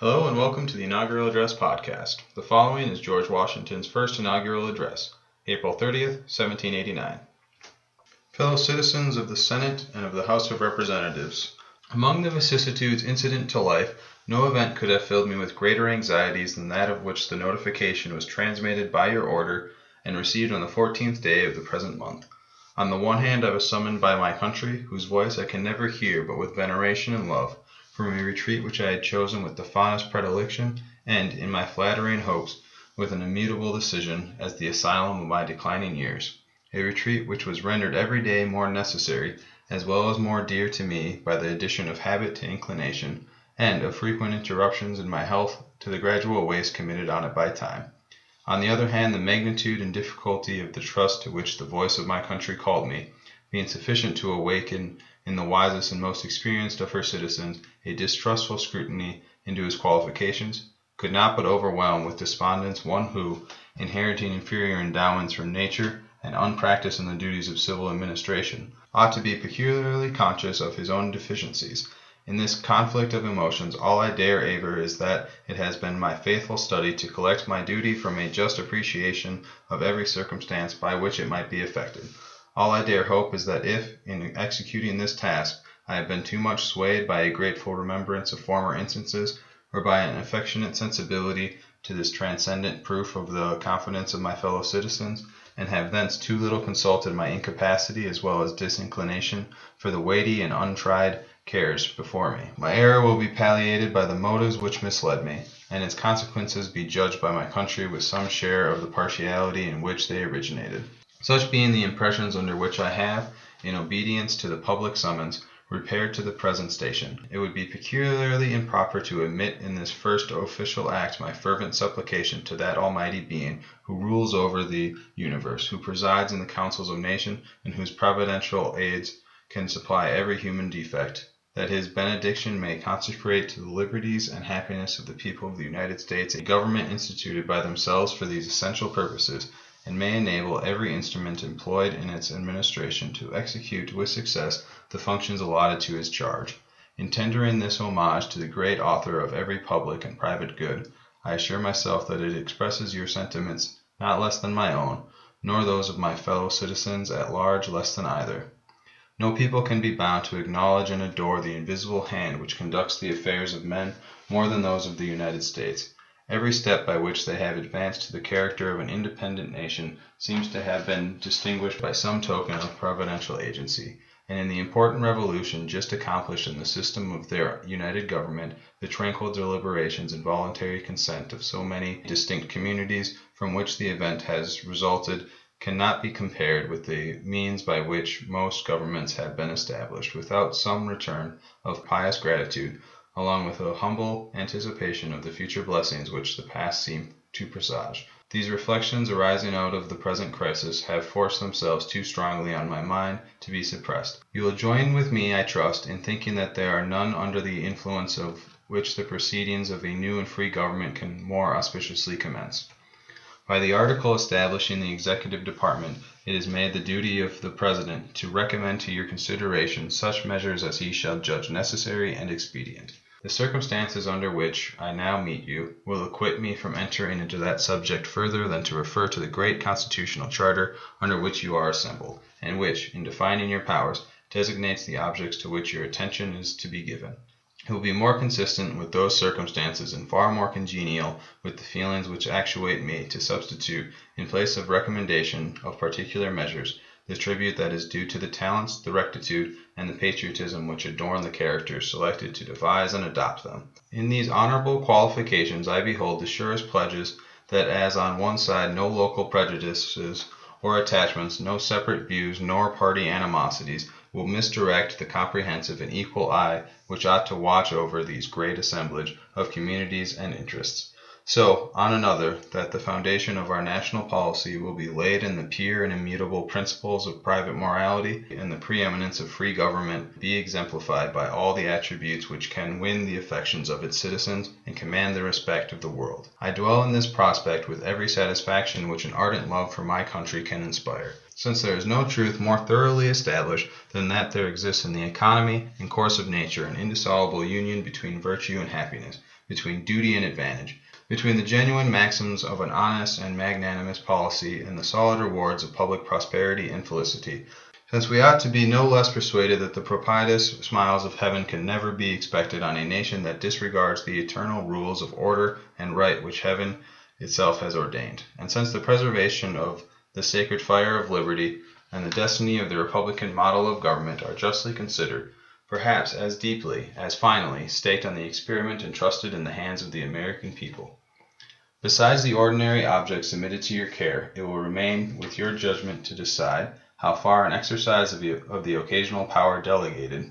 Hello and welcome to the Inaugural Address Podcast. The following is George Washington's first inaugural address, April 30th, 1789. Fellow citizens of the Senate and of the House of Representatives, among the vicissitudes incident to life, no event could have filled me with greater anxieties than that of which the notification was transmitted by your order and received on the 14th day of the present month. On the one hand, I was summoned by my country, whose voice I can never hear but with veneration and love, from a retreat which I had chosen with the fondest predilection, and, in my flattering hopes, with an immutable decision, as the asylum of my declining years; a retreat which was rendered every day more necessary, as well as more dear to me, by the addition of habit to inclination and of frequent interruptions in my health to the gradual waste committed on it by time. On the other hand, the magnitude and difficulty of the trust to which the voice of my country called me, being sufficient to awaken in the wisest and most experienced of her citizens a distrustful scrutiny into his qualifications, could not but overwhelm with despondence one who, inheriting inferior endowments from nature and unpractised in the duties of civil administration, ought to be peculiarly conscious of his own deficiencies. In this conflict of emotions all I dare aver is that it has been my faithful study to collect my duty from a just appreciation of every circumstance by which it might be effected. All I dare hope is that if, in executing this task, I have been too much swayed by a grateful remembrance of former instances, or by an affectionate sensibility to this transcendent proof of the confidence of my fellow citizens, and have thence too little consulted my incapacity as well as disinclination for the weighty and untried cares before me. My error will be palliated by the motives which misled me, and its consequences be judged by my country with some share of the partiality in which they originated. Such being the impressions under which I have, in obedience to the public summons, repaired to the present station, it would be peculiarly improper to omit in this first official act my fervent supplication to that Almighty Being who rules over the universe, who presides in the councils of nations, and whose providential aids can supply every human defect that his benediction may consecrate to the liberties and happiness of the people of the United States a government instituted by themselves for these essential purposes, and may enable every instrument employed in its administration to execute with success the functions allotted to his charge. In tendering this homage to the great author of every public and private good, I assure myself that it expresses your sentiments not less than my own, nor those of my fellow citizens at large less than either. No people can be bound to acknowledge and adore the invisible hand which conducts the affairs of men more than those of the United States. Every step by which they have advanced to the character of an independent nation seems to have been distinguished by some token of providential agency, and in the important revolution just accomplished in the system of their united government, the tranquil deliberations and voluntary consent of so many distinct communities from which the event has resulted cannot be compared with the means by which most governments have been established without some return of pious gratitude, along with a humble anticipation of the future blessings which the past seem to presage. These reflections arising out of the present crisis have forced themselves too strongly on my mind to be suppressed. You will join with me, I trust, in thinking that there are none under the influence of which the proceedings of a new and free government can more auspiciously commence. By the article establishing the executive department it is made the duty of the President to recommend to your consideration such measures as he shall judge necessary and expedient. The circumstances under which I now meet you will acquit me from entering into that subject further than to refer to the great constitutional charter under which you are assembled, and which, in defining your powers, designates the objects to which your attention is to be given. It will be more consistent with those circumstances and far more congenial with the feelings which actuate me to substitute, in place of recommendation of particular measures, the tribute that is due to the talents, the rectitude, and the patriotism which adorn the characters selected to devise and adopt them. In these honorable qualifications I behold the surest pledges that as on one side no local prejudices or attachments, no separate views nor party animosities will misdirect the comprehensive and equal eye which ought to watch over these great assemblage of communities and interests. So, on another, that the foundation of our national policy will be laid in the pure and immutable principles of private morality, and the preeminence of free government be exemplified by all the attributes which can win the affections of its citizens and command the respect of the world. I dwell in this prospect with every satisfaction which an ardent love for my country can inspire since there is no truth more thoroughly established than that there exists in the economy and course of nature an indissoluble union between virtue and happiness, between duty and advantage, between the genuine maxims of an honest and magnanimous policy and the solid rewards of public prosperity and felicity, since we ought to be no less persuaded that the propitious smiles of heaven can never be expected on a nation that disregards the eternal rules of order and right which heaven itself has ordained, and since the preservation of the sacred fire of liberty and the destiny of the republican model of government are justly considered, perhaps as deeply, as finally, staked on the experiment entrusted in the hands of the American people. Besides the ordinary objects submitted to your care, it will remain with your judgment to decide how far an exercise of the, of the occasional power delegated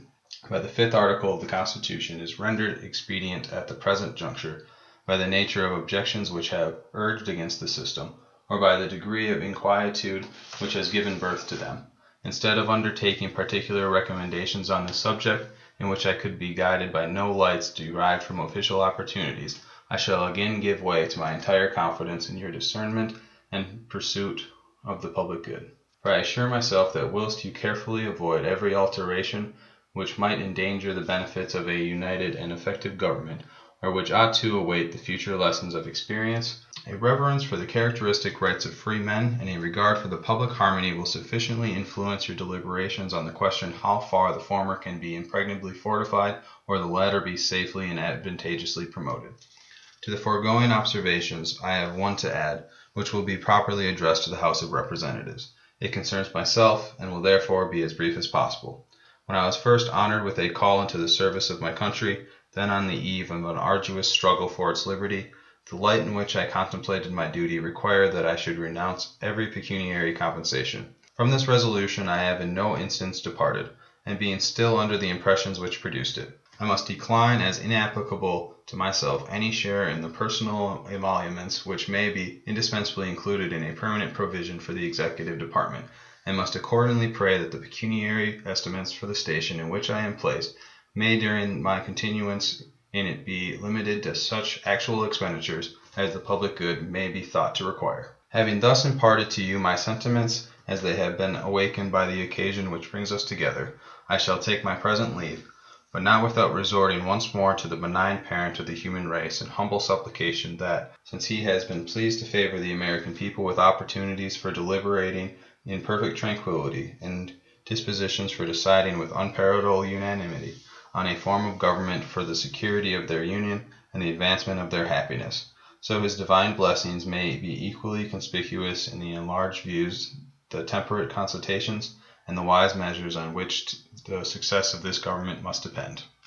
by the fifth article of the Constitution is rendered expedient at the present juncture by the nature of objections which have urged against the system, or by the degree of inquietude which has given birth to them. Instead of undertaking particular recommendations on this subject, in which I could be guided by no lights derived from official opportunities, I shall again give way to my entire confidence in your discernment and pursuit of the public good. For I assure myself that whilst you carefully avoid every alteration which might endanger the benefits of a united and effective government, or which ought to await the future lessons of experience, a reverence for the characteristic rights of free men and a regard for the public harmony will sufficiently influence your deliberations on the question how far the former can be impregnably fortified or the latter be safely and advantageously promoted. To the foregoing observations I have one to add, which will be properly addressed to the House of Representatives. It concerns myself, and will therefore be as brief as possible. When I was first honored with a call into the service of my country, then on the eve of an arduous struggle for its liberty, the light in which I contemplated my duty required that I should renounce every pecuniary compensation. From this resolution I have in no instance departed, and being still under the impressions which produced it, I must decline as inapplicable to myself any share in the personal emoluments which may be indispensably included in a permanent provision for the executive department, and must accordingly pray that the pecuniary estimates for the station in which I am placed may during my continuance in it be limited to such actual expenditures as the public good may be thought to require. Having thus imparted to you my sentiments as they have been awakened by the occasion which brings us together, I shall take my present leave, but not without resorting once more to the benign parent of the human race in humble supplication that, since he has been pleased to favor the American people with opportunities for deliberating in perfect tranquillity and dispositions for deciding with unparalleled unanimity, on a form of government for the security of their union and the advancement of their happiness, so his divine blessings may be equally conspicuous in the enlarged views, the temperate consultations, and the wise measures on which the success of this government must depend.